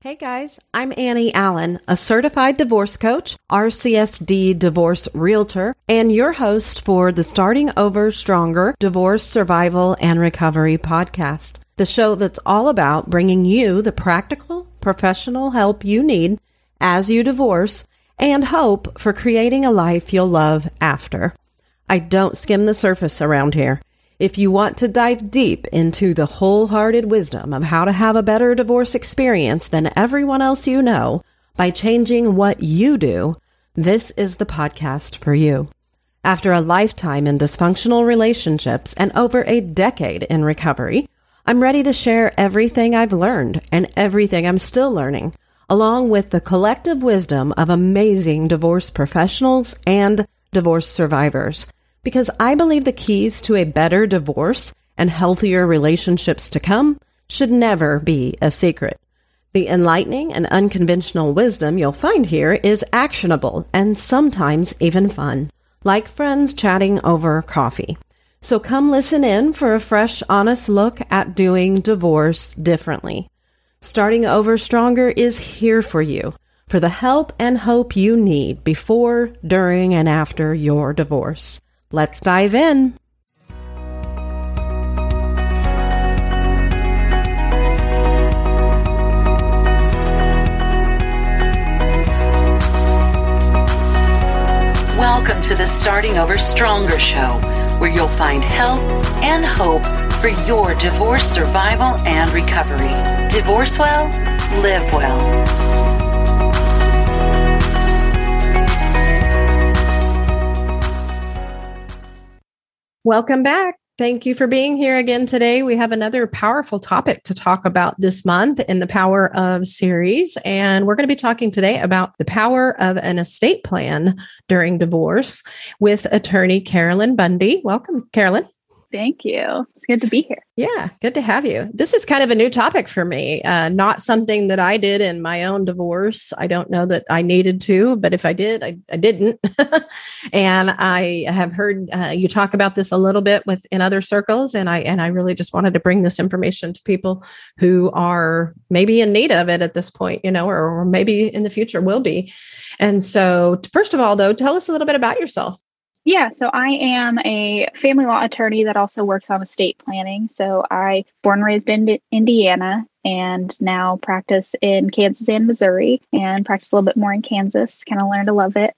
Hey guys, I'm Annie Allen, a certified divorce coach, RCSD divorce realtor, and your host for the Starting Over Stronger Divorce Survival and Recovery podcast, the show that's all about bringing you the practical, professional help you need as you divorce and hope for creating a life you'll love after. I don't skim the surface around here. If you want to dive deep into the wholehearted wisdom of how to have a better divorce experience than everyone else you know by changing what you do, this is the podcast for you. After a lifetime in dysfunctional relationships and over a decade in recovery, I'm ready to share everything I've learned and everything I'm still learning, along with the collective wisdom of amazing divorce professionals and divorce survivors because I believe the keys to a better divorce and healthier relationships to come should never be a secret. The enlightening and unconventional wisdom you'll find here is actionable and sometimes even fun, like friends chatting over coffee. So come listen in for a fresh, honest look at doing divorce differently. Starting over stronger is here for you, for the help and hope you need before, during, and after your divorce. Let's dive in. Welcome to the Starting Over Stronger show, where you'll find help and hope for your divorce survival and recovery. Divorce well, live well. Welcome back. Thank you for being here again today. We have another powerful topic to talk about this month in the Power of series. And we're going to be talking today about the power of an estate plan during divorce with attorney Carolyn Bundy. Welcome, Carolyn. Thank you. It's good to be here. Yeah, good to have you. This is kind of a new topic for me, uh, not something that I did in my own divorce. I don't know that I needed to, but if I did, I, I didn't. and I have heard uh, you talk about this a little bit with in other circles, and I and I really just wanted to bring this information to people who are maybe in need of it at this point, you know, or, or maybe in the future will be. And so, first of all, though, tell us a little bit about yourself. Yeah, so I am a family law attorney that also works on estate planning. So I born and raised in Indiana and now practice in Kansas and Missouri and practice a little bit more in Kansas. Kind of learned to love it.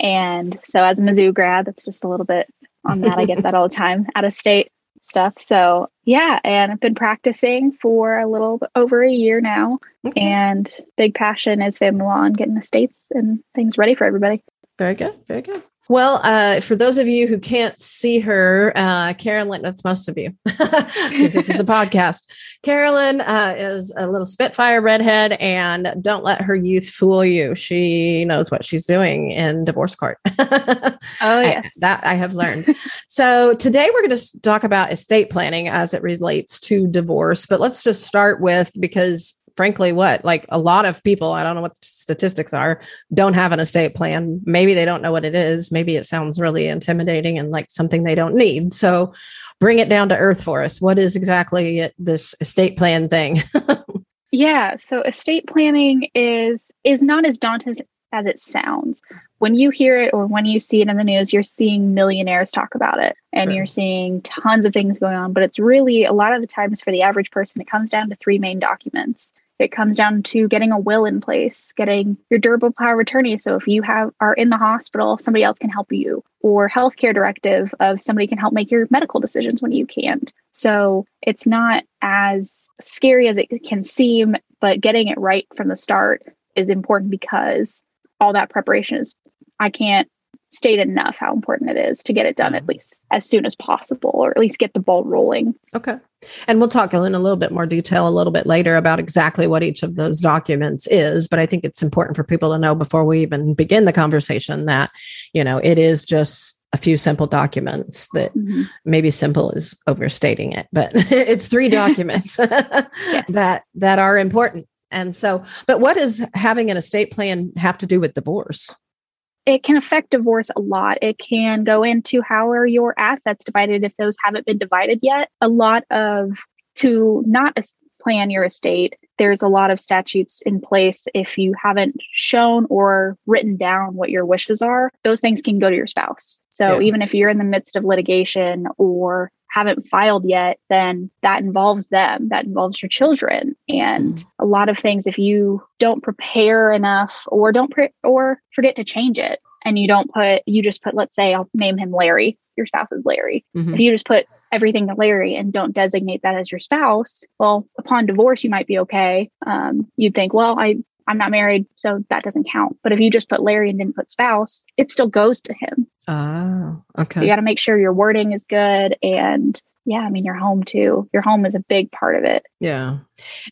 And so as a Mizzou grad, that's just a little bit on that. I get that all the time out of state stuff. So yeah, and I've been practicing for a little over a year now. Okay. And big passion is family law and getting estates and things ready for everybody. Very good. Very good. Well, uh, for those of you who can't see her, uh, Carolyn, that's most of you, because this is a podcast. Carolyn uh, is a little Spitfire redhead, and don't let her youth fool you. She knows what she's doing in divorce court. oh, yeah. that I have learned. so today we're going to talk about estate planning as it relates to divorce, but let's just start with because frankly what like a lot of people i don't know what statistics are don't have an estate plan. Maybe they don't know what it is. Maybe it sounds really intimidating and like something they don't need. So bring it down to earth for us. What is exactly this estate plan thing? Yeah so estate planning is is not as daunting as it sounds. When you hear it or when you see it in the news, you're seeing millionaires talk about it and you're seeing tons of things going on. But it's really a lot of the times for the average person, it comes down to three main documents it comes down to getting a will in place, getting your durable power of attorney. So if you have are in the hospital, somebody else can help you, or healthcare directive of somebody can help make your medical decisions when you can't. So it's not as scary as it can seem, but getting it right from the start is important because all that preparation is I can't state enough how important it is to get it done at mm-hmm. least as soon as possible or at least get the ball rolling. Okay. And we'll talk in a little bit more detail a little bit later about exactly what each of those documents is, but I think it's important for people to know before we even begin the conversation that, you know, it is just a few simple documents that mm-hmm. maybe simple is overstating it, but it's three documents that that are important. And so, but what does having an estate plan have to do with divorce? It can affect divorce a lot. It can go into how are your assets divided if those haven't been divided yet. A lot of to not plan your estate there's a lot of statutes in place if you haven't shown or written down what your wishes are those things can go to your spouse so yeah. even if you're in the midst of litigation or haven't filed yet, then that involves them, that involves your children. And mm. a lot of things, if you don't prepare enough or don't, pre- or forget to change it, and you don't put, you just put, let's say, I'll name him Larry, your spouse is Larry. Mm-hmm. If you just put everything to Larry and don't designate that as your spouse, well, upon divorce, you might be okay. Um, you'd think, well, I, I'm not married, so that doesn't count. But if you just put Larry and didn't put spouse, it still goes to him. Oh, okay. So you got to make sure your wording is good and yeah, I mean your home too. Your home is a big part of it. Yeah.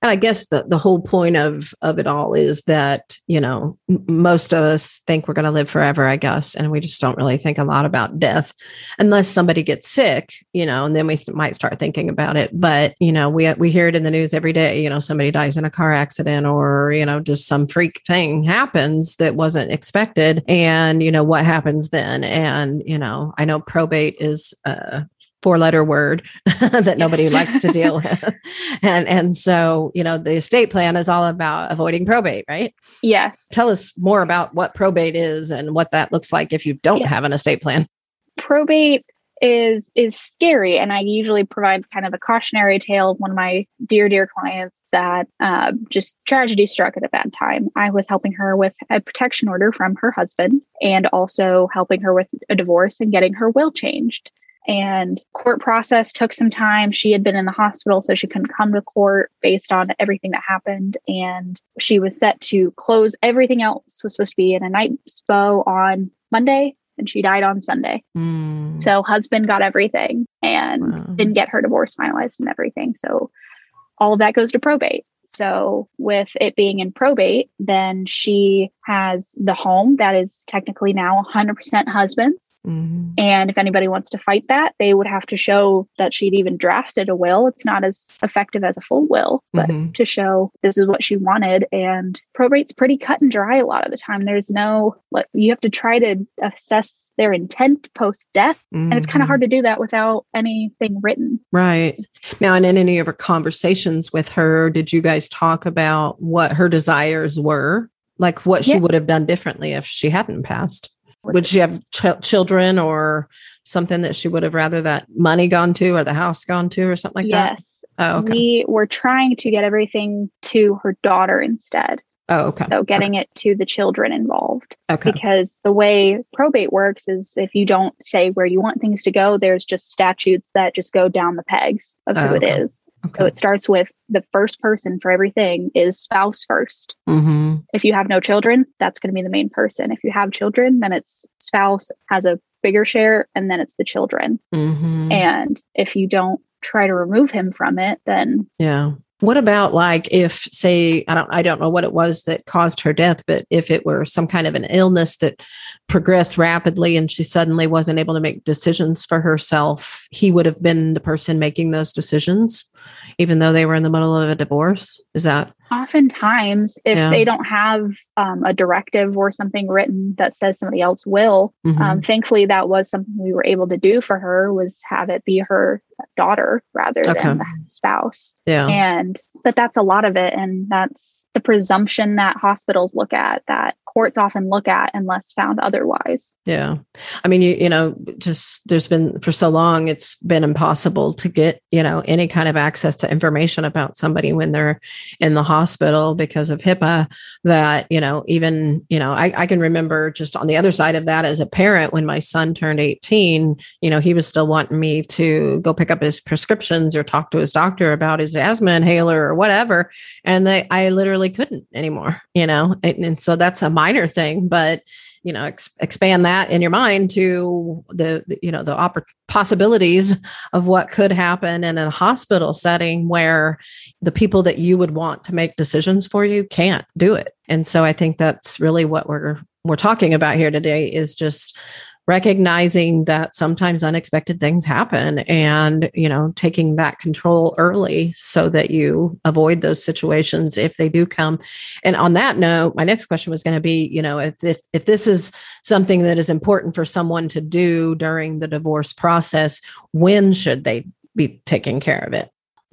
And I guess the the whole point of of it all is that, you know, most of us think we're going to live forever, I guess, and we just don't really think a lot about death unless somebody gets sick, you know, and then we might start thinking about it. But, you know, we we hear it in the news every day, you know, somebody dies in a car accident or, you know, just some freak thing happens that wasn't expected and, you know, what happens then? And, you know, I know probate is uh four letter word that nobody likes to deal with. And and so, you know, the estate plan is all about avoiding probate, right? Yes. Tell us more about what probate is and what that looks like if you don't yes. have an estate plan. Probate is is scary and i usually provide kind of a cautionary tale of one of my dear dear clients that uh, just tragedy struck at a bad time i was helping her with a protection order from her husband and also helping her with a divorce and getting her will changed and court process took some time she had been in the hospital so she couldn't come to court based on everything that happened and she was set to close everything else was supposed to be in a night spo on monday and she died on sunday mm. so husband got everything and wow. didn't get her divorce finalized and everything so all of that goes to probate so, with it being in probate, then she has the home that is technically now 100% husband's. Mm-hmm. And if anybody wants to fight that, they would have to show that she'd even drafted a will. It's not as effective as a full will, but mm-hmm. to show this is what she wanted. And probate's pretty cut and dry a lot of the time. There's no, you have to try to assess their intent post death. Mm-hmm. And it's kind of hard to do that without anything written. Right. Now, and in any of her conversations with her, did you guys talk about what her desires were? Like what she yeah. would have done differently if she hadn't passed? Would she have ch- children or something that she would have rather that money gone to or the house gone to or something like yes. that? Yes. Oh, okay. We were trying to get everything to her daughter instead. Oh, okay. So getting okay. it to the children involved. Okay. Because the way probate works is if you don't say where you want things to go, there's just statutes that just go down the pegs of who oh, okay. it is. Okay. So it starts with the first person for everything is spouse 1st mm-hmm. If you have no children, that's going to be the main person. If you have children, then it's spouse has a bigger share, and then it's the children. Mm-hmm. And if you don't try to remove him from it, then yeah. What about like if say I don't I don't know what it was that caused her death, but if it were some kind of an illness that progressed rapidly and she suddenly wasn't able to make decisions for herself, he would have been the person making those decisions even though they were in the middle of a divorce? Is that oftentimes if yeah. they don't have um, a directive or something written that says somebody else will um, mm-hmm. um, thankfully that was something we were able to do for her was have it be her daughter rather okay. than the spouse. Yeah. And but that's a lot of it and that's the presumption that hospitals look at that courts often look at unless found otherwise. Yeah. I mean you you know just there's been for so long it's been impossible to get you know any kind of access to information about somebody when they're in the hospital because of hipaa that you know even you know I, I can remember just on the other side of that as a parent when my son turned 18 you know he was still wanting me to go pick up his prescriptions or talk to his doctor about his asthma inhaler or whatever. And they i literally couldn't anymore you know? And, and so that's a minor thing but you know ex- expand that in your mind to the, the you know the oppor- possibilities of what could happen in a hospital setting where the people that you would want to make decisions for you can't do it. And so i think that's really what we're we're talking about here today is just recognizing that sometimes unexpected things happen and you know taking that control early so that you avoid those situations if they do come. And on that note my next question was going to be you know if, if if this is something that is important for someone to do during the divorce process when should they be taking care of it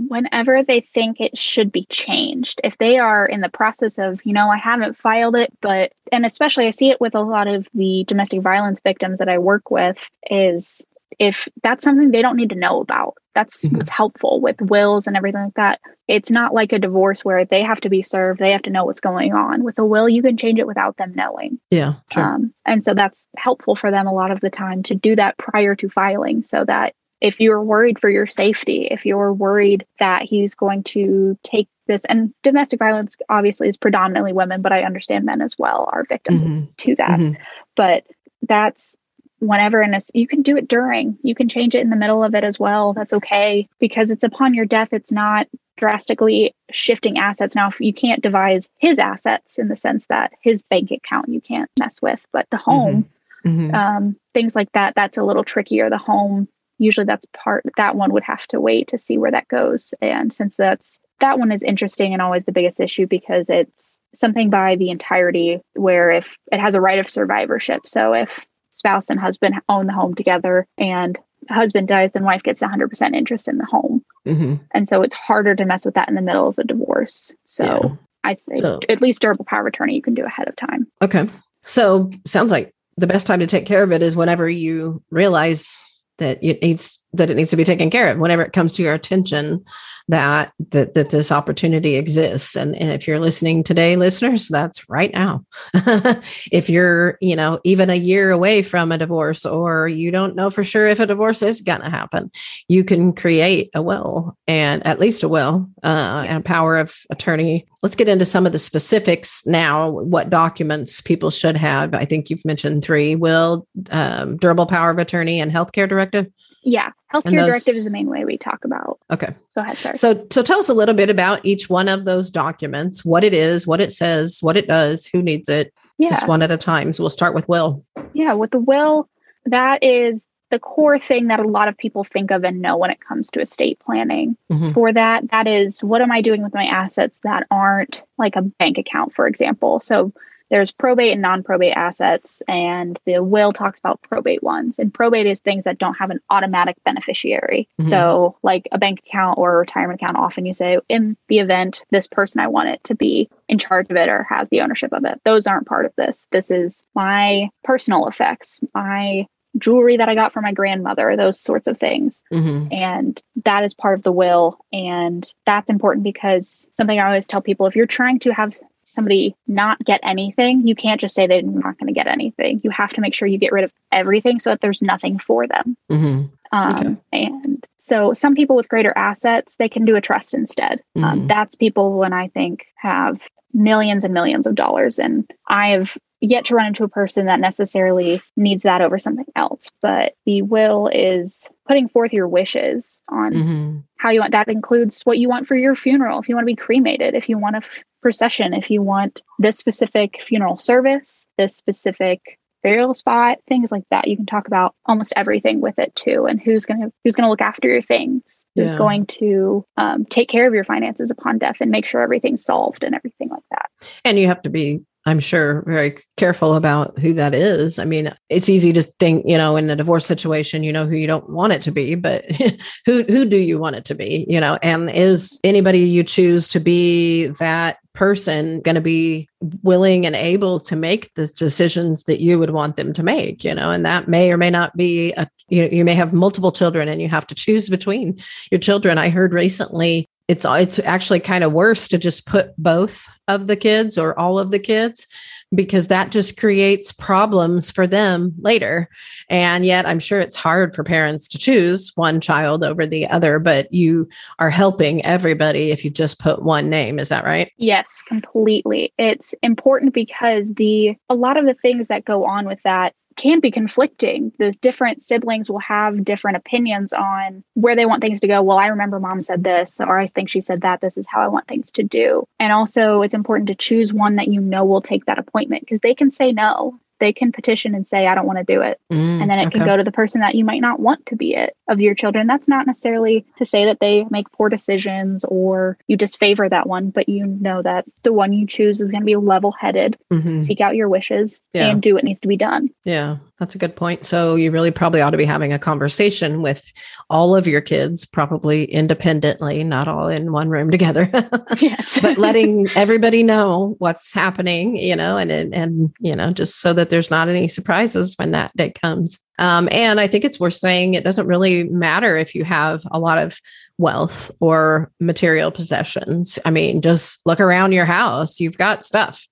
whenever they think it should be changed. If they are in the process of, you know, I haven't filed it, but, and especially I see it with a lot of the domestic violence victims that I work with, is if that's something they don't need to know about. That's mm-hmm. what's helpful with wills and everything like that. It's not like a divorce where they have to be served, they have to know what's going on. With a will, you can change it without them knowing. Yeah. Sure. Um, and so that's helpful for them a lot of the time to do that prior to filing so that if you're worried for your safety, if you're worried that he's going to take this, and domestic violence obviously is predominantly women, but I understand men as well are victims mm-hmm. to that. Mm-hmm. But that's whenever in a you can do it during you can change it in the middle of it as well that's okay because it's upon your death it's not drastically shifting assets now if you can't devise his assets in the sense that his bank account you can't mess with but the home mm-hmm. Mm-hmm. Um, things like that that's a little trickier the home usually that's part that one would have to wait to see where that goes. And since that's that one is interesting and always the biggest issue because it's something by the entirety where if it has a right of survivorship. So if spouse and husband own the home together and husband dies then wife gets 100% interest in the home. Mm-hmm. and so it's harder to mess with that in the middle of a divorce. So yeah. i say so, at least durable power of attorney you can do ahead of time. Okay. So sounds like the best time to take care of it is whenever you realize that it needs that it needs to be taken care of. Whenever it comes to your attention that that, that this opportunity exists. And, and if you're listening today listeners that's right now. If you're you know even a year away from a divorce or you don't know for sure if a divorce is going to happen you can create a will and at least a will uh, and a power of attorney. Let's get into some of the specifics now what documents people should have. I think you've mentioned three. Will um, durable power of attorney and healthcare directive yeah, healthcare those, directive is the main way we talk about. Okay. Go ahead, sorry. So, so tell us a little bit about each one of those documents, what it is, what it says, what it does, who needs it. Yeah. Just one at a time. So we'll start with will. Yeah, with the will, that is the core thing that a lot of people think of and know when it comes to estate planning. Mm-hmm. For that, that is what am I doing with my assets that aren't like a bank account, for example. So there's probate and non-probate assets and the will talks about probate ones and probate is things that don't have an automatic beneficiary mm-hmm. so like a bank account or a retirement account often you say in the event this person i want it to be in charge of it or has the ownership of it those aren't part of this this is my personal effects my jewelry that I got from my grandmother, those sorts of things. Mm-hmm. And that is part of the will. And that's important because something I always tell people if you're trying to have somebody not get anything, you can't just say they're not going to get anything. You have to make sure you get rid of everything so that there's nothing for them. Mm-hmm. Um, okay. And so some people with greater assets, they can do a trust instead. Um, mm-hmm. Um, that's people when I think have millions and millions of dollars. And I have yet to run into a person that necessarily needs that over something else. But the will is putting forth your wishes on mm-hmm. how you want. That includes what you want for your funeral. If you want to be cremated, if you want a f- procession, if you want this specific funeral service, this specific burial spot, things like that. You can talk about almost everything with it too, and who's gonna who's gonna look after your things, who's going to um, take care of your finances upon death, and make sure everything's solved and everything like that. And you have to be I'm sure very careful about who that is. I mean, it's easy to think, you know, in a divorce situation, you know who you don't want it to be, but who who do you want it to be, you know? And is anybody you choose to be that person going to be willing and able to make the decisions that you would want them to make, you know? And that may or may not be a you know, you may have multiple children and you have to choose between your children. I heard recently it's it's actually kind of worse to just put both of the kids or all of the kids because that just creates problems for them later. And yet i'm sure it's hard for parents to choose one child over the other but you are helping everybody if you just put one name. Is that right? Yes completely. It's important because the a lot of the things that go on with that can be conflicting. The different siblings will have different opinions on where they want things to go. Well, I remember mom said this, or I think she said that. This is how I want things to do. And also, it's important to choose one that you know will take that appointment because they can say no they can petition and say, I don't want to do it. Mm, and then it okay. can go to the person that you might not want to be it of your children. That's not necessarily to say that they make poor decisions or you disfavor that one, but you know that the one you choose is going to be level headed, mm-hmm. seek out your wishes yeah. and do what needs to be done. Yeah. That's a good point. So you really probably ought to be having a conversation with all of your kids, probably independently, not all in one room together. yes. but letting everybody know what's happening, you know, and, and you know, just so that there's not any surprises when that day comes. Um, and I think it's worth saying it doesn't really matter if you have a lot of wealth or material possessions. I mean, just look around your house. You've got stuff.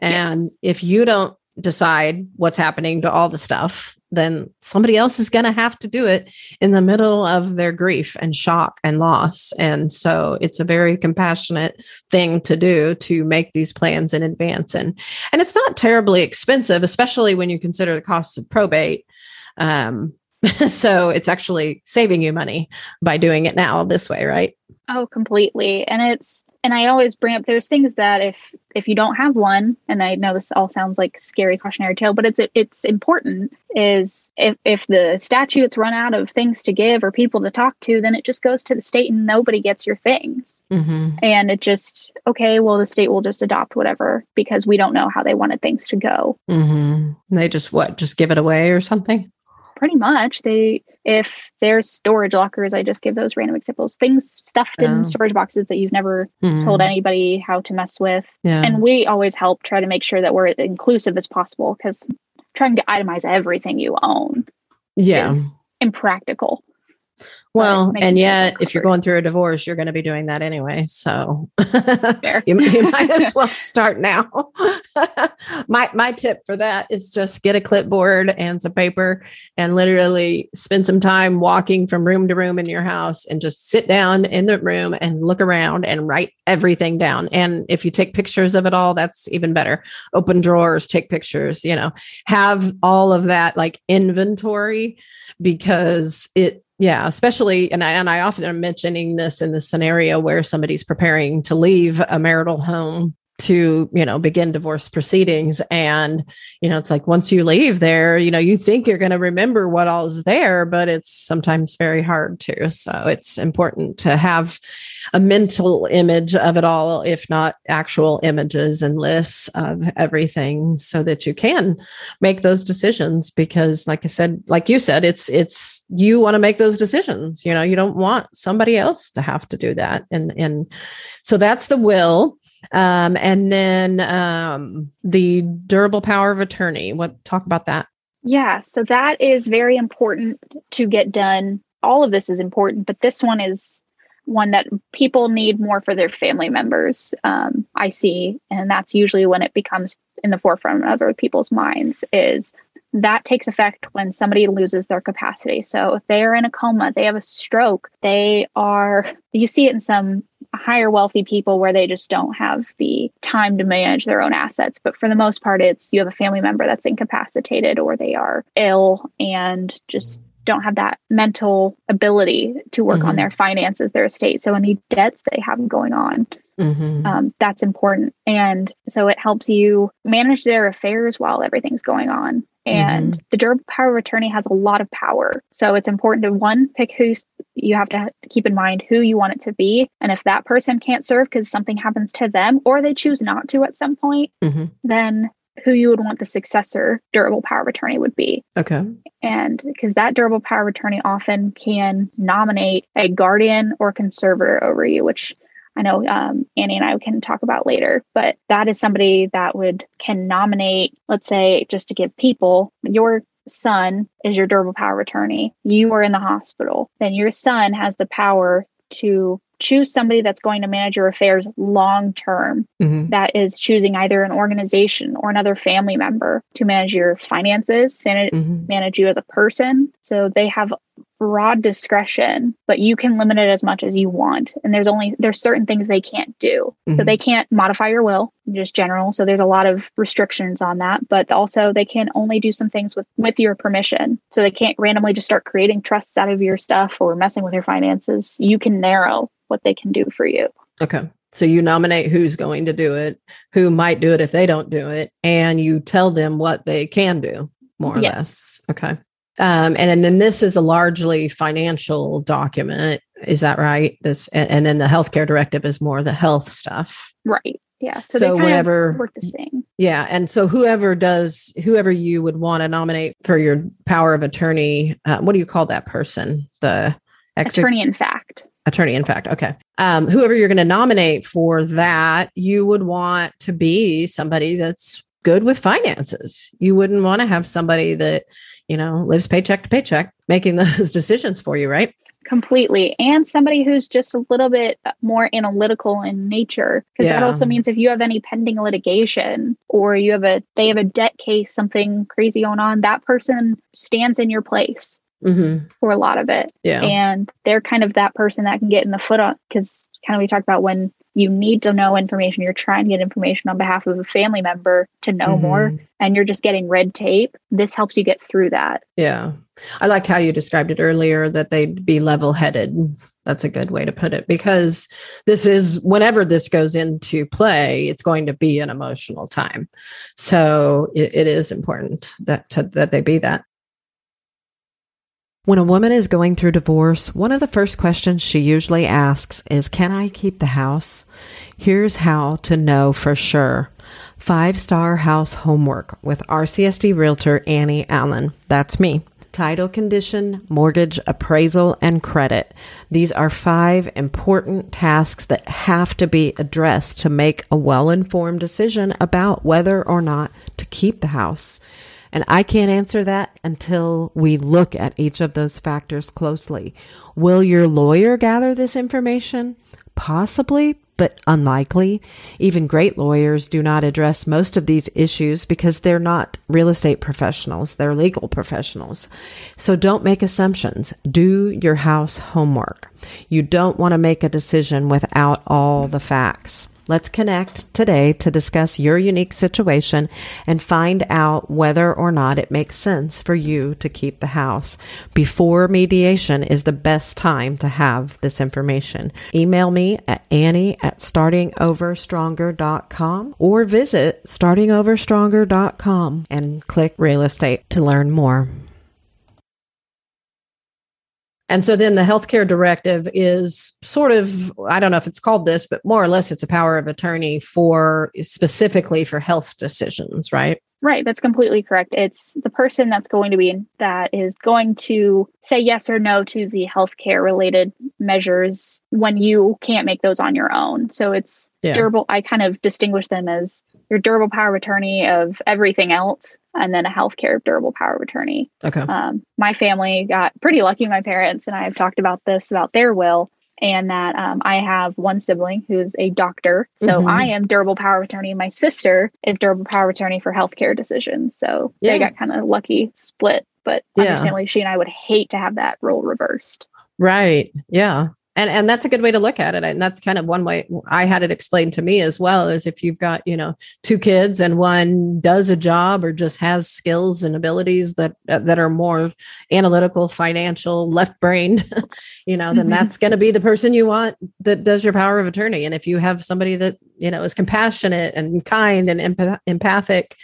And yes. if you don't decide what's happening to all the stuff, then somebody else is going to have to do it in the middle of their grief and shock and loss. And so it's a very compassionate thing to do to make these plans in advance. And, and it's not terribly expensive, especially when you consider the costs of probate. Um, so it's actually saving you money by doing it now this way, right? Oh, completely. And it's and I always bring up there's things that if if you don't have one, and I know this all sounds like scary cautionary tale, but it's it's important is if if the statutes run out of things to give or people to talk to, then it just goes to the state and nobody gets your things. Mm-hmm. And it just okay, well the state will just adopt whatever because we don't know how they wanted things to go. Mm-hmm. They just what just give it away or something pretty much they if there's storage lockers i just give those random examples things stuffed in oh. storage boxes that you've never mm. told anybody how to mess with yeah. and we always help try to make sure that we're inclusive as possible because trying to itemize everything you own yeah is impractical well, and yet, if you're going through a divorce, you're going to be doing that anyway. So you, you might as well start now. my my tip for that is just get a clipboard and some paper, and literally spend some time walking from room to room in your house, and just sit down in the room and look around and write everything down. And if you take pictures of it all, that's even better. Open drawers, take pictures. You know, have all of that like inventory because it yeah, especially, and I, and I often am mentioning this in the scenario where somebody's preparing to leave a marital home to you know begin divorce proceedings. And you know it's like once you leave there you know you think you're going to remember what all is there but it's sometimes very hard to. So it's important to have a mental image of it all if not actual images and lists of everything so that you can make those decisions. Because like i said like you said it's it's you want to make those decisions. You know you don't want somebody else to have to do that. And and so that's the will um, and then um, the durable power of attorney. What talk about that? Yeah, so that is very important to get done. All of this is important, but this one is one that people need more for their family members. Um, I see, and that's usually when it becomes in the forefront of other people's minds. Is that takes effect when somebody loses their capacity. So if they are in a coma, they have a stroke, they are, you see it in some higher wealthy people where they just don't have the time to manage their own assets. But for the most part, it's you have a family member that's incapacitated or they are ill and just don't have that mental ability to work mm-hmm. on their finances, their estate. So any debts they have going on. Mm-hmm. Um, that's important. And so it helps you manage their affairs while everything's going on. And mm-hmm. the durable power of attorney has a lot of power. So it's important to one, pick who you have to keep in mind who you want it to be. And if that person can't serve because something happens to them or they choose not to at some point, mm-hmm. then who you would want the successor durable power of attorney would be. Okay. And because that durable power of attorney often can nominate a guardian or conservator over you, which I know um, Annie and I can talk about later, but that is somebody that would can nominate, let's say, just to give people your son is your durable power attorney. You are in the hospital, then your son has the power to choose somebody that's going to manage your affairs long term mm-hmm. that is choosing either an organization or another family member to manage your finances manage, mm-hmm. manage you as a person so they have broad discretion, but you can limit it as much as you want. And there's only there's certain things they can't do. Mm-hmm. So they can't modify your will, just general. So there's a lot of restrictions on that, but also they can only do some things with with your permission. So they can't randomly just start creating trusts out of your stuff or messing with your finances. You can narrow what they can do for you. Okay. So you nominate who's going to do it, who might do it if they don't do it, and you tell them what they can do, more or yes. less. Okay. Um, and, and then this is a largely financial document. Is that right? This and, and then the healthcare directive is more the health stuff. Right. Yeah. So, So they kind whatever- of work the same. Yeah. And so whoever does, whoever you would want to nominate for your power of attorney, uh, what do you call that person? The ex- Attorney in fact. attorney, in fact. Okay. Um, whoever you're going to nominate for that, you would want to be somebody that's good with finances. You wouldn't want to have somebody that, you know, lives paycheck to paycheck making those decisions for you, right? completely and somebody who's just a little bit more analytical in nature because that also means if you have any pending litigation or you have a they have a debt case something crazy going on that person stands in your place Mm-hmm. for a lot of it Yeah. and they're kind of that person that can get in the foot on because kind of we talked about when you need to know information you're trying to get information on behalf of a family member to know more Mhm. and you're just getting red tape this helps you get through that Yeah. I liked how you described it earlier that they'd be level headed. That's a good way to put it because this is whenever this goes into play, it's going to be an emotional time. So it, it is important that to, that they be that. When a woman is going through divorce, one of the first questions she usually asks is, Can I keep the house? Here's how to know for sure. Five star house homework with RCSD realtor Annie Allen. That's me. Title condition, mortgage appraisal, and credit. These are five important tasks that have to be addressed to make a well informed decision about whether or not to keep the house. And I can't answer that until we look at each of those factors closely. Will your lawyer gather this information? Possibly, but unlikely. Even great lawyers do not address most of these issues because they're not real estate professionals, they're legal professionals. So don't make assumptions. Do your house homework. You don't want to make a decision without all the facts. Let's connect today to discuss your unique situation and find out whether or not it makes sense for you to keep the house. Before mediation is the best time to have this information. Email me at Annie at startingoverstronger.com or visit startingoverstronger.com and click real estate to learn more. And so then the healthcare directive is sort of, I don't know if it's called this, but more or less it's a power of attorney for specifically for health decisions, right? Right, that's completely correct. It's the person that's going to be that is going to say yes or no to the healthcare related measures when you can't make those on your own. So it's Yeah. durable. I kind of distinguish them as your durable power of attorney of everything else, and then a healthcare durable power of attorney. Okay. Um, my family got pretty lucky. My parents and I have talked about this about their will, and that um, I have one sibling who's a doctor. So Mhm. I am durable power of attorney. My sister is durable power of attorney for healthcare decisions. So Yeah. they got kind of lucky split. But Yeah. understandably, she and I would hate to have that role reversed. Right. Yeah. And and that's a good way to look at it. And that's kind of one way I had it explained to me as well is if you've got, you know, two kids and one does a job or just has skills and abilities that uh, that are more analytical, financial, left brain, you know, then Mhm. that's going to be the person you want that does your power of attorney. And if you have somebody that, you know, is compassionate and kind and empath- empathic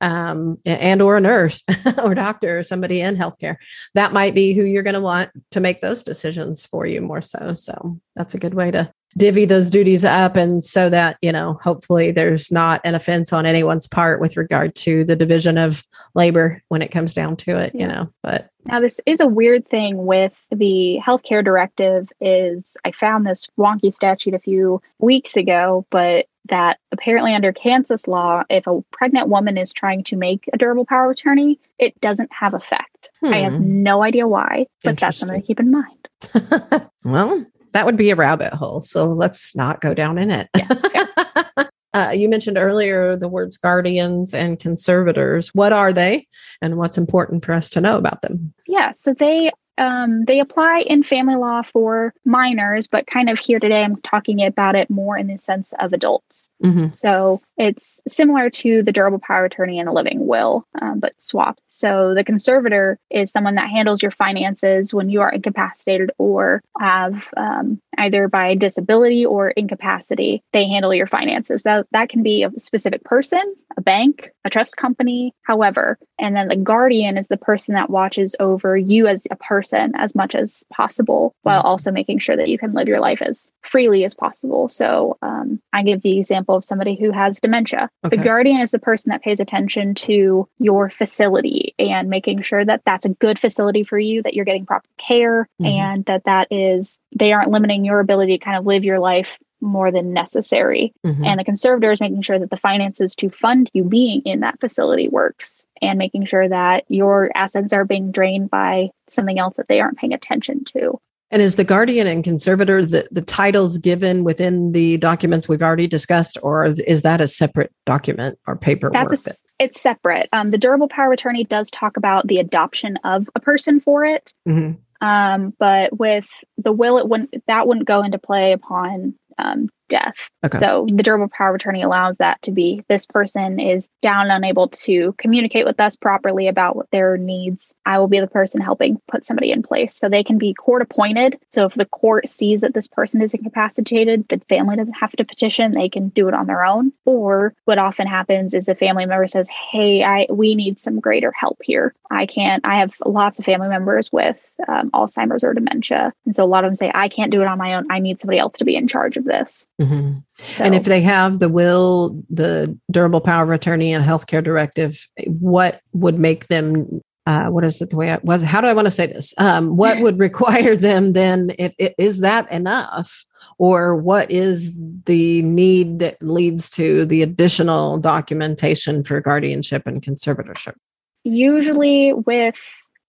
um, and or a nurse or doctor or somebody in healthcare. That might be who you're going to want to make those decisions for you more so. So that's a good way to divvy those duties up and so that you know hopefully there's not an offense on anyone's part with regard to the division of labor when it comes down to it you know but Now, this is a weird thing with the healthcare directive. Is I found this wonky statute a few weeks ago, but that apparently under Kansas law, if a pregnant woman is trying to make a durable power of attorney, it doesn't have effect. I have Hmm. no idea why, but that's something to keep in mind. well that would be a rabbit hole so let's not go down in it Uh, you mentioned earlier the words guardians and conservators. What are they, and what's important for us to know about them? Yeah, so they um, they apply in family law for minors, but kind of here today, I'm talking about it more in the sense of adults. Mm-hmm. So it's similar to the durable power of attorney and a living will, um, but swapped. So the conservator is someone that handles your finances when you are incapacitated or have um, either by disability or incapacity. They handle your finances. That that can be a specific person, a bank, a trust company, however. And then the guardian is the person that watches over you as a person person as much as possible while Mm-hmm. also making sure that you can live your life as freely as possible. So um, I give the example of somebody who has dementia. Okay. The guardian is the person that pays attention to your facility and making sure that that's a good facility for you, that you're getting proper care, Mhm. and that that is they aren't limiting your ability to kind of live your life more than necessary. Mhm. And the conservator is making sure that the finances to fund you being in that facility works and making sure that your assets are being drained by something else that they aren't paying attention to. And is the guardian and conservator the, the titles given within the documents we've already discussed, or is- that a separate document or paperwork? That's a, it's separate. Um, the durable power of attorney does talk about the adoption of a person for it, Mhm. um, but with the will, it wouldn't that wouldn't go into play upon um, death. Okay. So the durable power of attorney allows that to be this person is down unable to communicate with us properly about what their needs. I will be the person helping put somebody in place. So they can be court appointed. So if the court sees that this person is incapacitated, the family doesn't have to petition, they can do it on their own. Or what often happens is a family member says, Hey, I we need some greater help here. I can't I have lots of family members with um, Alzheimer's or dementia. And so a lot of them say, I can't do it on my own. I need somebody else to be in charge of this. Mhm. So And if they have the will, the durable power of attorney, and healthcare directive, what would make them? Uh, what is it? The way? I, what? How do I want to say this? Um, what would require them then? If is that enough, or what is the need that leads to the additional documentation for guardianship and conservatorship? usually with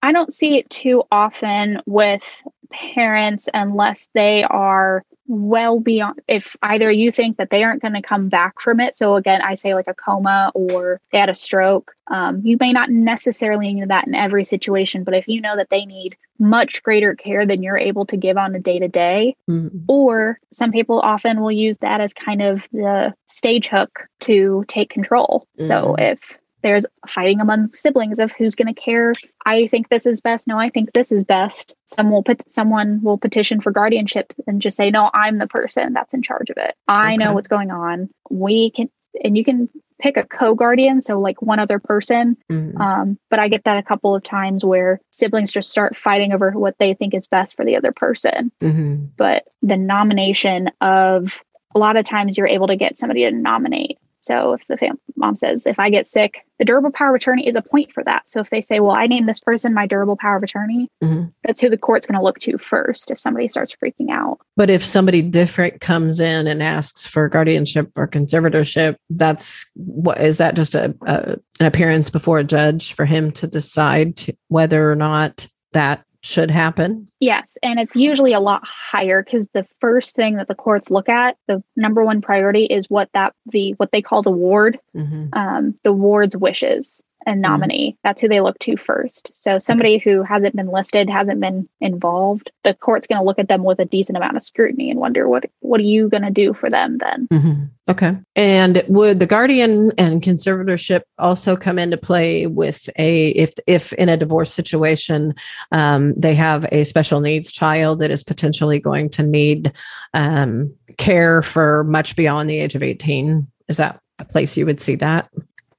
I don't see it too often with parents unless they are well beyond if either you think that they aren't going to come back from it so again i say like a coma or they had a stroke um, you may not necessarily need that in every situation but if you know that they need much greater care than you're able to give on a day to day Mhm. or some people often will use that as kind of the stage hook to take control. So Mhm. if there's fighting among siblings of who's going to care, I think this is best. No, I think this is best. Some will put someone will petition for guardianship and just say, "No, I'm the person that's in charge of it. I know what's going on. We can." And you can pick a co-guardian, so like one other person Mhm. um, but I get that a couple of times where siblings just start fighting over what they think is best for the other person. Mhm. But the nomination of a lot of times you're able to get somebody to nominate. So if the fam- mom says, if I get sick, the durable power of attorney is a point for that. So if they say, well, I name this person my durable power of attorney, Mhm. that's who the court's going to look to first if somebody starts freaking out. But if somebody different comes in and asks for guardianship or conservatorship, that's what is that just a, a an appearance before a judge for him to decide to, whether or not that should happen? Yes, and it's usually a lot higher because the first thing that the courts look at, the number one priority is what that the what they call the ward, Mhm. um, the ward's wishes and nominee. That's who they look to first. So somebody who hasn't been listed, hasn't been involved, the court's going to look at them with a decent amount of scrutiny and wonder what what are you going to do for them then? Mhm. Okay. And would the guardian and conservatorship also come into play with a if if in a divorce situation um, they have a special needs child that is potentially going to need um, care for much beyond the age of eighteen? Is that a place you would see that?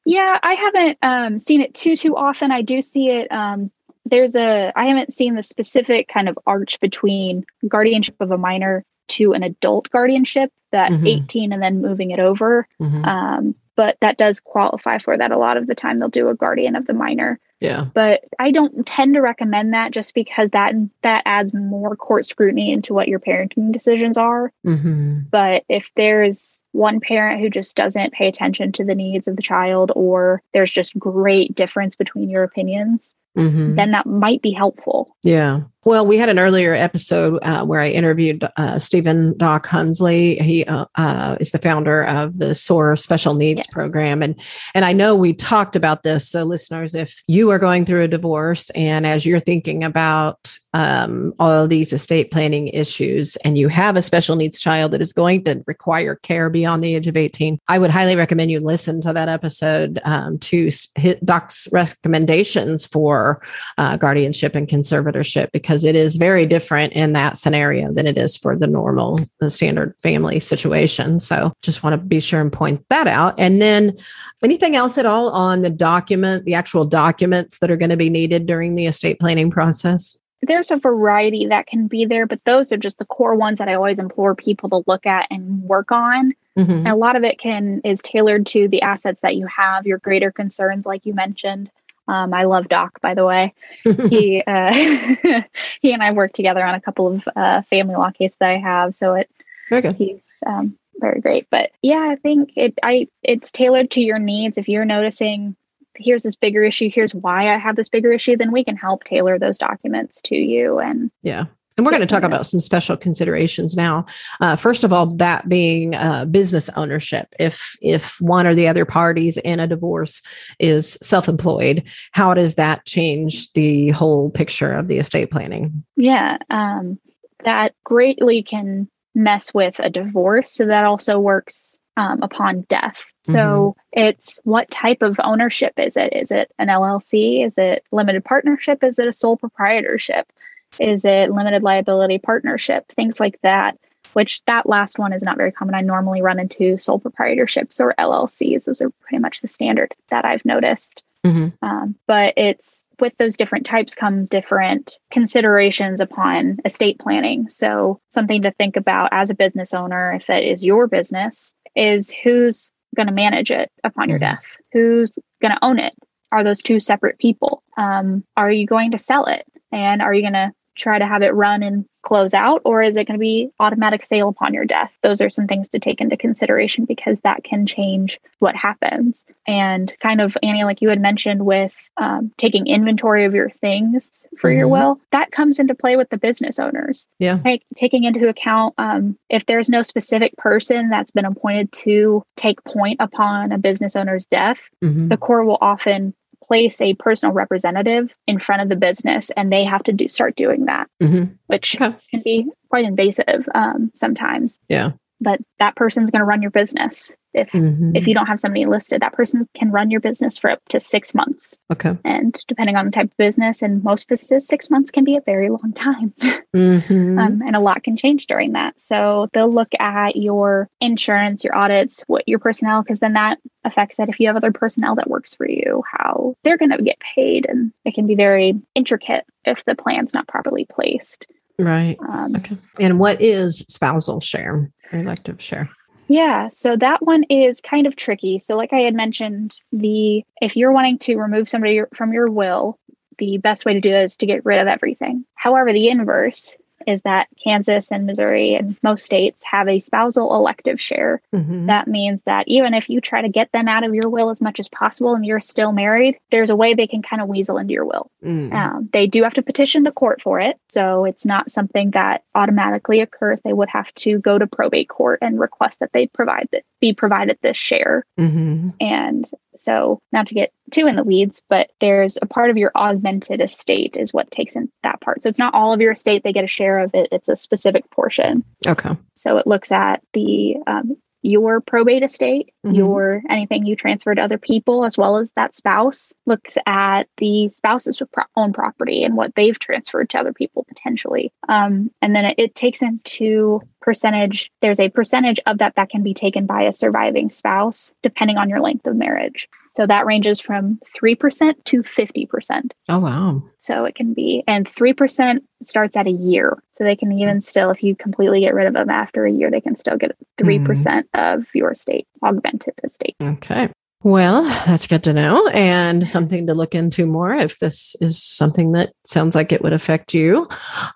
Yeah, I haven't um, seen it too too often. I do see it. Um, there's a. I haven't seen the specific kind of arch between guardianship of a minor to an adult guardianship that Mhm. 18 and then moving it over. Mhm. Um, but that does qualify for that. A lot of the time, they'll do a guardian of the minor. Yeah. But I don't tend to recommend that just because that that adds more court scrutiny into what your parenting decisions are. hmm But if there's one parent who just doesn't pay attention to the needs of the child, or there's just great difference between your opinions, hmm then that might be helpful. Yeah. Well, we had an earlier episode uh, where I interviewed uh, Stephen Doc Hunsley. He uh, uh, is the founder of the SOAR Special Needs Yes. Program, and and I know we talked about this. So, listeners, if you are going through a divorce and as you're thinking about um, all these estate planning issues, and you have a special needs child that is going to require care beyond the age of 18, I would highly recommend you listen to that episode um, to hit Doc's recommendations for uh, guardianship and conservatorship because it is very different in that scenario than it is for the normal, the standard family situation. So just want to be sure and point that out. And then anything else at all on the document, the actual documents that are going to be needed during the estate planning process? there's a variety that can be there, but those are just the core ones that I always implore people to look at and work on. Mm-hmm. And a lot of it can is tailored to the assets that you have, your greater concerns, like you mentioned. Um, I love Doc, by the way. he uh, he and I work together on a couple of uh, family law cases that I have, so it okay. he's um, very great. But yeah, I think it I it's tailored to your needs. If you're noticing here's this bigger issue, here's why I have this bigger issue, then we can help tailor those documents to you. And yeah. And we're going to talk about some special considerations now. Uh, first of all, that being uh, business ownership. If if one or the other parties in a divorce is self-employed, how does that change the whole picture of the estate planning? Yeah, um, that greatly can mess with a divorce. So that also works um, upon death. So mm-hmm. it's what type of ownership is it? Is it an LLC? Is it limited partnership? Is it a sole proprietorship? Is it limited liability partnership? Things like that, which that last one is not very common. I normally run into sole proprietorships or LLCs. Those are pretty much the standard that I've noticed. Mm-hmm. Um, but it's with those different types come different considerations upon estate planning. So, something to think about as a business owner, if that is your business, is who's going to manage it upon your mm-hmm. death? Who's going to own it? Are those two separate people? Um, are you going to sell it? And are you going to try to have it run and close out, or is it going to be automatic sale upon your death? Those are some things to take into consideration because that can change what happens. And kind of, Annie, like you had mentioned with um, taking inventory of your things for mm-hmm. your will, that comes into play with the business owners. Yeah. Like, taking into account um, if there's no specific person that's been appointed to take point upon a business owner's death, mm-hmm. the court will often place a personal representative in front of the business and they have to do start doing that mm-hmm. which okay. can be quite invasive um, sometimes yeah but that person's going to run your business if mm-hmm. if you don't have somebody listed that person can run your business for up to six months. Okay. And depending on the type of business and most businesses six months can be a very long time. Mm-hmm. um, and a lot can change during that. So they'll look at your insurance your audits what your personnel because then that affects that if you have other personnel that works for you how they're going to get paid and it can be very intricate if the plan's not properly placed. Right. Um, okay. And what is spousal share elective share yeah, so that one is kind of tricky. So like I had mentioned, the if you're wanting to remove somebody from your will, the best way to do that is to get rid of everything. However, the inverse is that Kansas and Missouri and most states have a spousal elective share. Mm-hmm. That means that even if you try to get them out of your will as much as possible and you're still married, there's a way they can kind of weasel into your will. Mm. Um, they do have to petition the court for it. So it's not something that automatically occurs. They would have to go to probate court and request that they provide that be provided this share. Mm-hmm. And so, not to get too in the weeds, but there's a part of your augmented estate is what takes in that part. So, it's not all of your estate, they get a share of it, it's a specific portion. Okay. So, it looks at the um, your probate estate, mm-hmm. your anything you transfer to other people, as well as that spouse, looks at the spouse's with own property and what they've transferred to other people potentially. Um, and then it, it takes into percentage, there's a percentage of that that can be taken by a surviving spouse, depending on your length of marriage. So that ranges from 3% to 50%. Oh, wow. So it can be, and 3% starts at a year. So they can even still, if you completely get rid of them after a year, they can still get 3% mm. of your estate, augmented estate. Okay. Well, that's good to know and something to look into more if this is something that sounds like it would affect you.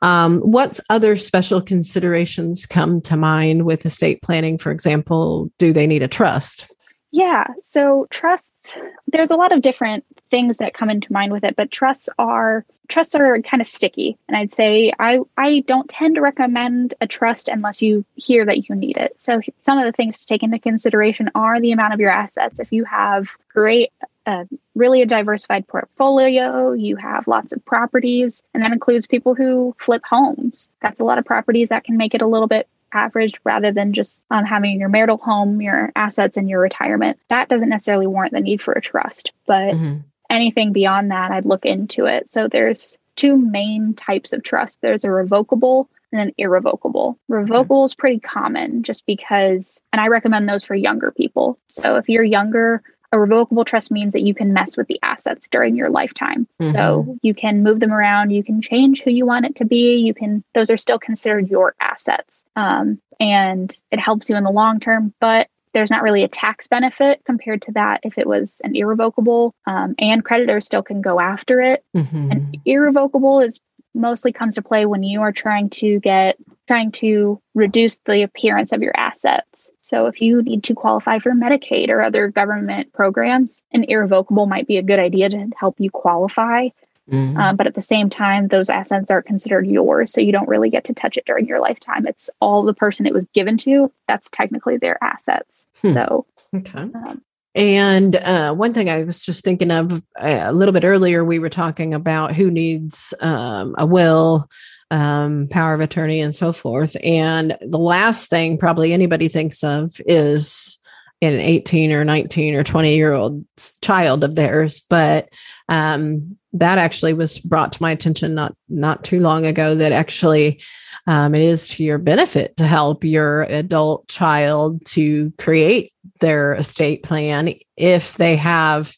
Um, what other special considerations come to mind with estate planning? For example, do they need a trust? Yeah. So trusts, there's a lot of different things that come into mind with it, but trusts are trusts are kind of sticky. And I'd say I I don't tend to recommend a trust unless you hear that you need it. So some of the things to take into consideration are the amount of your assets. If you have great uh, really a diversified portfolio. You have lots of properties, and that includes people who flip homes. That's a lot of properties that can make it a little bit average rather than just um, having your marital home, your assets, and your retirement. That doesn't necessarily warrant the need for a trust, but mm-hmm. Anything beyond that, I'd look into it. So there's two main types of trust there's a revocable and an irrevocable. Revocable is pretty common just because, and I recommend those for younger people. So if you're younger, a revocable trust means that you can mess with the assets during your lifetime. Mm-hmm. So you can move them around, you can change who you want it to be. You can, those are still considered your assets. Um, and it helps you in the long term, but there's not really a tax benefit compared to that if it was an irrevocable um, and creditors still can go after it. Mm-hmm. and irrevocable is mostly comes to play when you are trying to get trying to reduce the appearance of your assets. So if you need to qualify for medicaid or other government programs an irrevocable might be a good idea to help you qualify Mm-hmm. Um, but at the same time, those assets are considered yours. So you don't really get to touch it during your lifetime. It's all the person it was given to. That's technically their assets. Hmm. So, okay. Um, and uh, one thing I was just thinking of uh, a little bit earlier, we were talking about who needs um, a will, um, power of attorney, and so forth. And the last thing probably anybody thinks of is an 18 or 19 or 20 year old child of theirs. But um, that actually was brought to my attention not not too long ago that actually um, it is to your benefit to help your adult child to create their estate plan if they have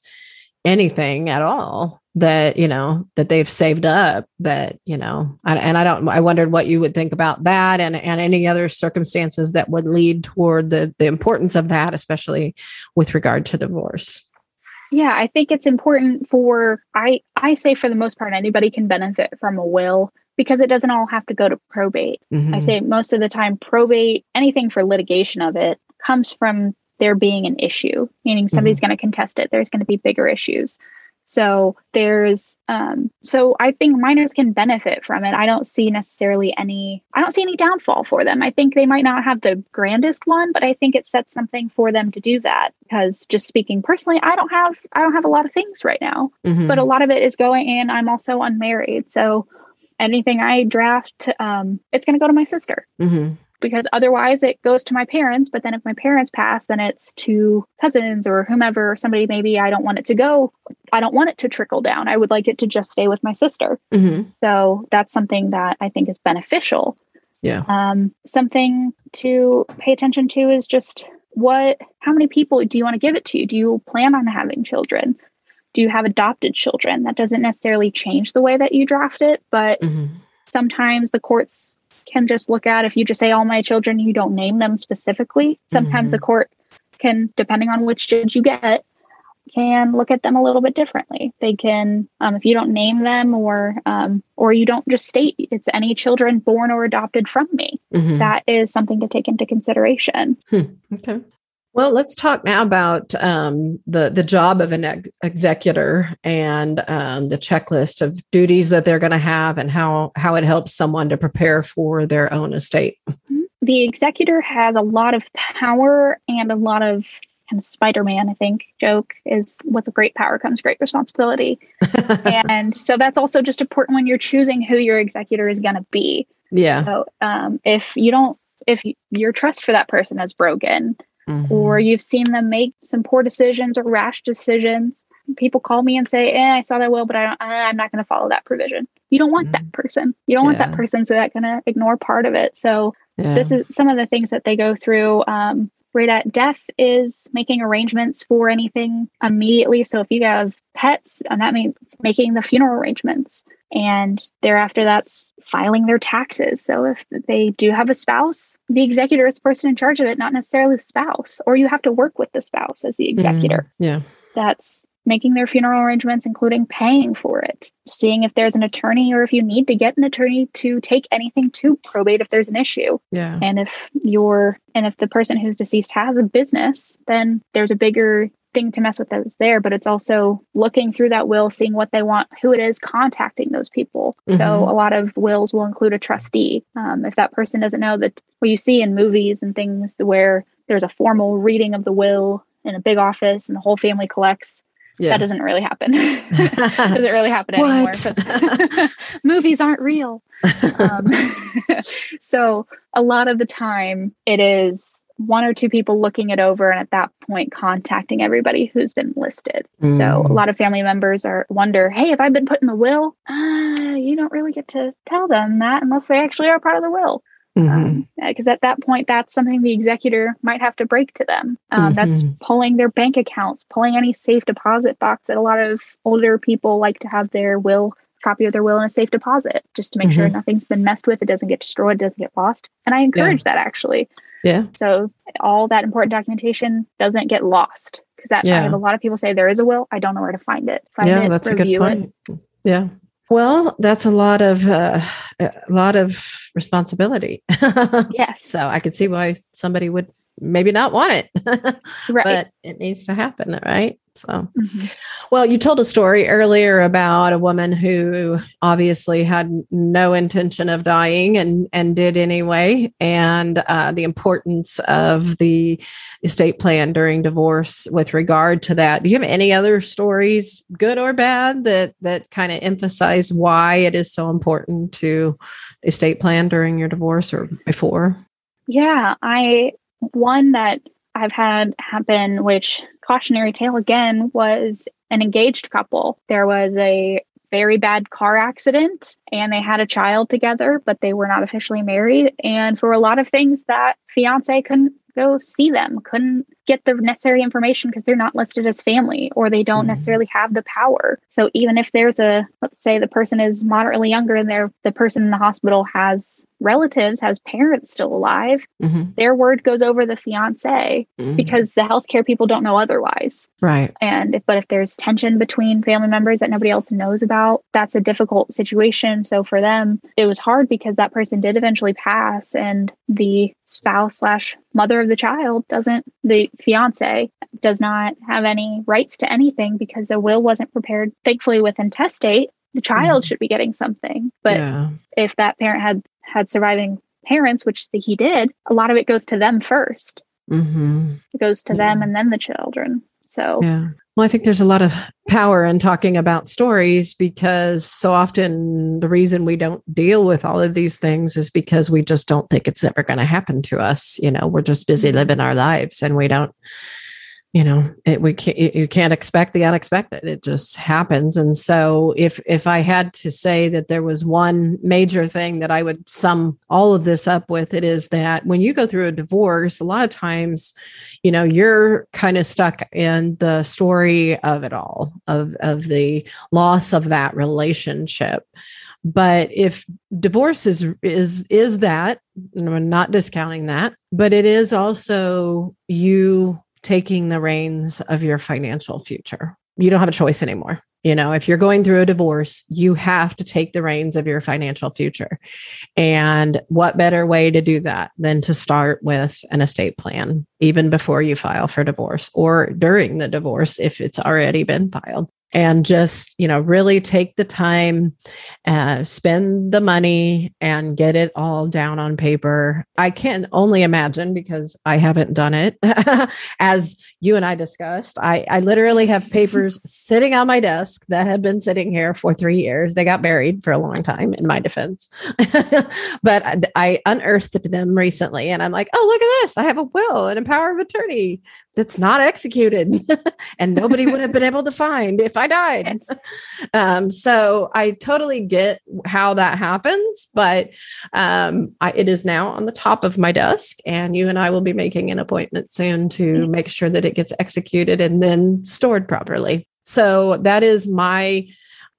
anything at all that you know that they've saved up that you know and i don't i wondered what you would think about that and and any other circumstances that would lead toward the the importance of that especially with regard to divorce yeah, I think it's important for I I say for the most part anybody can benefit from a will because it doesn't all have to go to probate. Mm-hmm. I say most of the time probate anything for litigation of it comes from there being an issue, meaning somebody's mm-hmm. going to contest it. There's going to be bigger issues. So there's um so I think minors can benefit from it. I don't see necessarily any I don't see any downfall for them. I think they might not have the grandest one, but I think it sets something for them to do that because just speaking personally, I don't have I don't have a lot of things right now. Mm-hmm. But a lot of it is going in I'm also unmarried. So anything I draft um it's going to go to my sister. Mm-hmm because otherwise it goes to my parents. But then if my parents pass, then it's to cousins or whomever, or somebody maybe I don't want it to go. I don't want it to trickle down. I would like it to just stay with my sister. Mm-hmm. So that's something that I think is beneficial. Yeah. Um, something to pay attention to is just what, how many people do you want to give it to? Do you plan on having children? Do you have adopted children? That doesn't necessarily change the way that you draft it, but mm-hmm. sometimes the courts can just look at if you just say all my children, you don't name them specifically. Sometimes mm-hmm. the court can, depending on which judge you get, can look at them a little bit differently. They can, um, if you don't name them or um, or you don't just state it's any children born or adopted from me, mm-hmm. that is something to take into consideration. Hmm. Okay. Well, let's talk now about um, the the job of an ex- executor and um, the checklist of duties that they're going to have, and how how it helps someone to prepare for their own estate. Mm-hmm. The executor has a lot of power and a lot of kind of Spider-Man, I think, joke is with a great power comes great responsibility. and so that's also just important when you're choosing who your executor is going to be. Yeah. So um, if you don't, if your trust for that person is broken, mm-hmm. or you've seen them make some poor decisions or rash decisions. People call me and say, eh, I saw that will, but I don't, I'm not going to follow that provision. You don't want mm-hmm. that person. You don't yeah. want that person. So that's going to ignore part of it. So yeah. this is some of the things that they go through. Um, right at death is making arrangements for anything immediately. So if you have pets, and that means making the funeral arrangements. And thereafter, that's filing their taxes. So if they do have a spouse, the executor is the person in charge of it, not necessarily the spouse, or you have to work with the spouse as the executor. Mm, yeah. That's making their funeral arrangements, including paying for it, seeing if there's an attorney or if you need to get an attorney to take anything to probate if there's an issue. Yeah. And if you're and if the person who's deceased has a business, then there's a bigger thing to mess with that's there, but it's also looking through that will, seeing what they want, who it is contacting those people. Mm-hmm. So a lot of wills will include a trustee. Um, if that person doesn't know that what you see in movies and things where there's a formal reading of the will in a big office and the whole family collects yeah. that doesn't really happen. doesn't really happen anymore. movies aren't real. Um, so a lot of the time it is one or two people looking it over and at that point contacting everybody who's been listed. Mm. So a mm. lot of family members are wonder, hey, if I've been put in the will, uh, you don't really get to tell them that unless they actually are part of the will. Because mm-hmm. um, at that point that's something the executor might have to break to them um, mm-hmm. that's pulling their bank accounts pulling any safe deposit box that a lot of older people like to have their will copy of their will in a safe deposit just to make mm-hmm. sure nothing's been messed with it doesn't get destroyed doesn't get lost and i encourage yeah. that actually yeah so all that important documentation doesn't get lost because that yeah. I have a lot of people say there is a will i don't know where to find it find yeah it, that's a good point it. yeah well, that's a lot of uh, a lot of responsibility. yes. So I could see why somebody would maybe not want it. right. But it needs to happen, right? So, mm-hmm. well, you told a story earlier about a woman who obviously had no intention of dying and and did anyway, and uh, the importance of the estate plan during divorce with regard to that. Do you have any other stories, good or bad, that that kind of emphasize why it is so important to estate plan during your divorce or before? Yeah, I one that I've had happen, which cautionary tale again was an engaged couple. There was a very bad car accident and they had a child together, but they were not officially married. And for a lot of things, that fiance couldn't go see them, couldn't get the necessary information because they're not listed as family or they don't mm-hmm. necessarily have the power. So even if there's a let's say the person is moderately younger and they're the person in the hospital has relatives, has parents still alive, mm-hmm. their word goes over the fiance mm-hmm. because the healthcare people don't know otherwise. Right. And if, but if there's tension between family members that nobody else knows about, that's a difficult situation. So for them, it was hard because that person did eventually pass and the spouse slash mother of the child doesn't the fiance does not have any rights to anything because the will wasn't prepared thankfully with intestate the child mm. should be getting something but yeah. if that parent had had surviving parents which he did a lot of it goes to them 1st mm-hmm. it goes to yeah. them and then the children so yeah well, I think there's a lot of power in talking about stories because so often the reason we don't deal with all of these things is because we just don't think it's ever going to happen to us. You know, we're just busy mm-hmm. living our lives and we don't you know it, we can't you can't expect the unexpected. It just happens. And so if if i had to say that there was one major thing that i would sum all of this up with it is that when you go through a divorce a lot of times you know you're kind of stuck in the story of it all of of the loss of that relationship. But if divorce is is is that i'm not discounting that but it is also you taking the reins of your financial future. You don't have a choice anymore. You know, if you're going through a divorce, you have to take the reins of your financial future. And what better way to do that than to start with an estate plan, even before you file for divorce or during the divorce if it's already been filed? And just you know really take the time uh, spend the money and get it all down on paper. I can only imagine because i haven't done it as you and i discussed I, I literally have papers sitting on my desk that have been sitting here for three years. They got buried for a long time in my defense. But I, I unearthed them recently and i'm like oh look at this. I have a will and a power of attorney that's not executed and nobody would have been able to find if I died. Um, so I totally get how that happens, but um, I, it is now on the top of my desk, and you and I will be making an appointment soon to mm-hmm. make sure that it gets executed and then stored properly. So that is my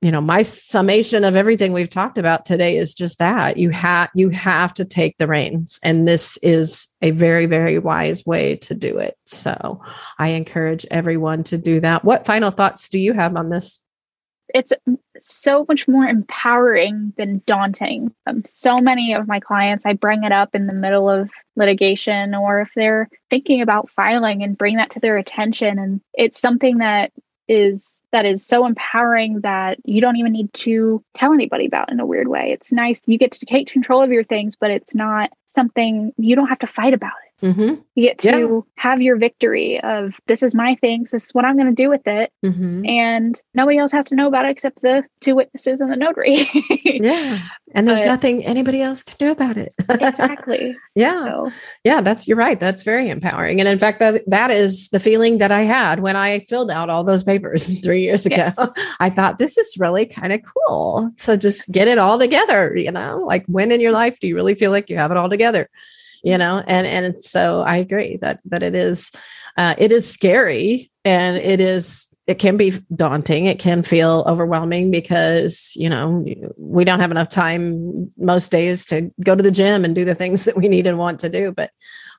you know my summation of everything we've talked about today is just that you have you have to take the reins and this is a very very wise way to do it so i encourage everyone to do that what final thoughts do you have on this it's so much more empowering than daunting. Um, so many of my clients, I bring it up in the middle of litigation or if they're thinking about filing and bring that to their attention. And it's something that is that is so empowering that you don't even need to tell anybody about in a weird way. It's nice. You get to take control of your things, but it's not something you don't have to fight about. Mm-hmm. You get to yeah. have your victory of this is my thing, this is what I'm going to do with it. Mm-hmm. And nobody else has to know about it except the two witnesses and the notary. yeah. And there's but, nothing anybody else can do about it. exactly. Yeah. So. Yeah, that's you're right. That's very empowering. And in fact, that that is the feeling that I had when I filled out all those papers three years ago. I thought this is really kind of cool. So just get it all together, you know, like when in your life do you really feel like you have it all together? You know? And and so i agree that that it is uh, it is scary and it is it can be daunting. It can feel overwhelming because you know we don't have enough time most days to go to the gym and do the things that we need and want to do. But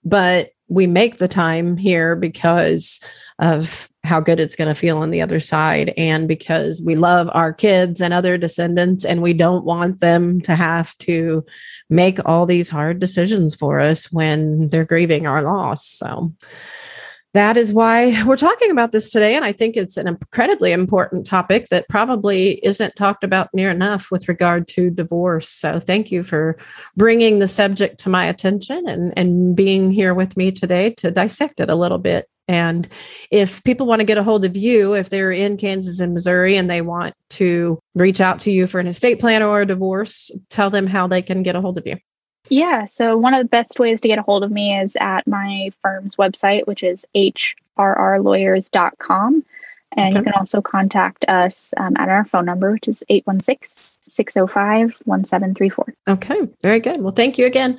but we make the time here because of how good it's going to feel on the other side and because we love our kids and other descendants and we don't want them to have to make all these hard decisions for us when they're grieving our loss so that is why we're talking about this today. And I think it's an incredibly important topic that probably isn't talked about near enough with regard to divorce. So thank you for bringing the subject to my attention and, and being here with me today to dissect it a little bit. And if people want to get a hold of you, if they're in Kansas and Missouri and they want to reach out to you for an estate plan or a divorce, tell them how they can get a hold of you. Yeah, so one of the best ways to get a hold of me is at my firm's website, which is hrrlawyers.com. And okay. you can also contact us um, at our phone number, which is 816 605 1734. Okay, very good. Well, thank you again.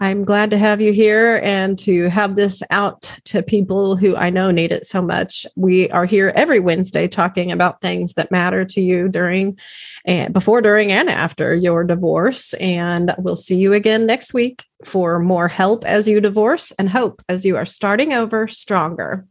I'm glad to have you here and to have this out to people who I know need it so much. We are here every Wednesday talking about things that matter to you during and before, during, and after your divorce. And we'll see you again next week for more help as you divorce and hope as you are starting over stronger.